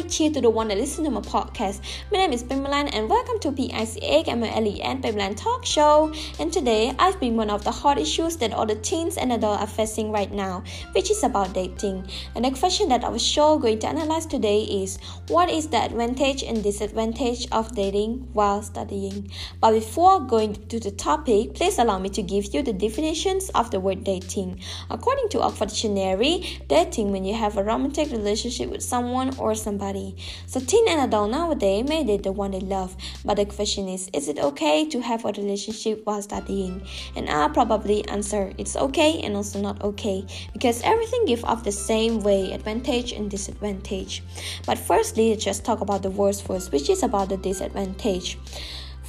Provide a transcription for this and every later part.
Hi, cheer to the one that listen to my podcast. My name is Pimlan and welcome to PICA MLEN Pimlan Talk Show. And today I've been one of the hot issues that all the teens and adults are facing right now, which is about dating. And the question that our show going to analyze today is what is the advantage and disadvantage of dating while studying? But before going to the topic, please allow me to give you the definitions of the word dating. According to Oxford Dictionary, dating when you have a romantic relationship with someone or somebody. So teen and adult nowadays may date the one they love, but the question is, is it okay to have a relationship while studying? And I'll probably answer it's okay and also not okay because everything give off the same way, advantage and disadvantage. But firstly, let's just talk about the worst first, which is about the disadvantage.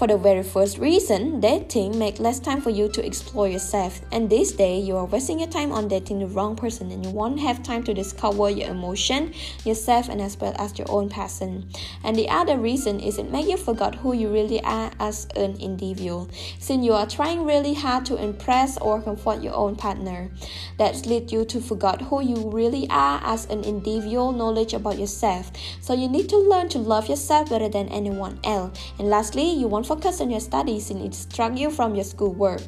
For the very first reason, dating make less time for you to explore yourself. And this day, you are wasting your time on dating the wrong person and you won't have time to discover your emotion, yourself, and as well as your own person. And the other reason is it make you forget who you really are as an individual, since you are trying really hard to impress or comfort your own partner. That lead you to forget who you really are as an individual, knowledge about yourself. So you need to learn to love yourself better than anyone else. And lastly, you won't focus on your studies and distract you from your schoolwork.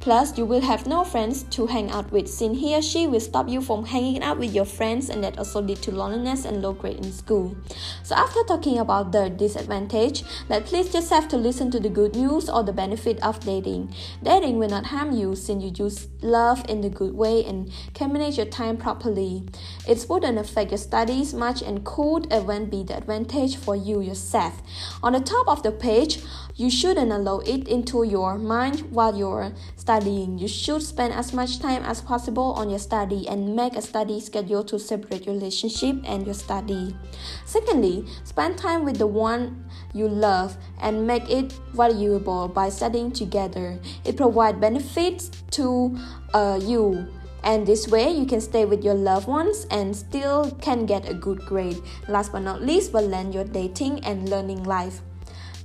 Plus, you will have no friends to hang out with since he or she will stop you from hanging out with your friends and that also lead to loneliness and low grade in school. So after talking about the disadvantage, let's please just have to listen to the good news or the benefit of dating. Dating will not harm you since you use love in the good way and can manage your time properly. It wouldn't affect your studies much and could even be the advantage for you yourself. On the top of the page, you shouldn't allow it into your mind while you're studying. You should spend as much time as possible on your study and make a study schedule to separate your relationship and your study. Secondly, spend time with the one you love and make it valuable by studying together. It provides benefits to uh, you and this way you can stay with your loved ones and still can get a good grade last but not least learn your dating and learning life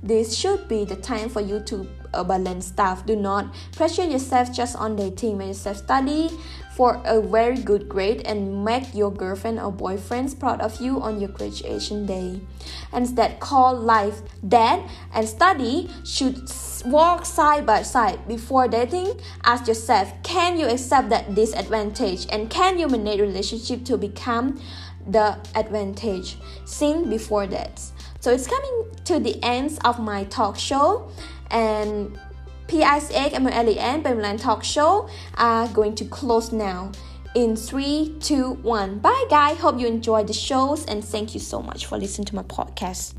this should be the time for you to uh, balance stuff. Do not pressure yourself just on dating. Make yourself study for a very good grade and make your girlfriend or boyfriends proud of you on your graduation day. And that call life. Date and study should walk side by side before dating. Ask yourself, can you accept that disadvantage and can you manage relationship to become the advantage? Seen before that. So it's coming to the ends of my talk show and PICX MLEN Pimlan Talk Show are going to close now. In 3, 2, 1. Bye guys. Hope you enjoyed the shows and thank you so much for listening to my podcast.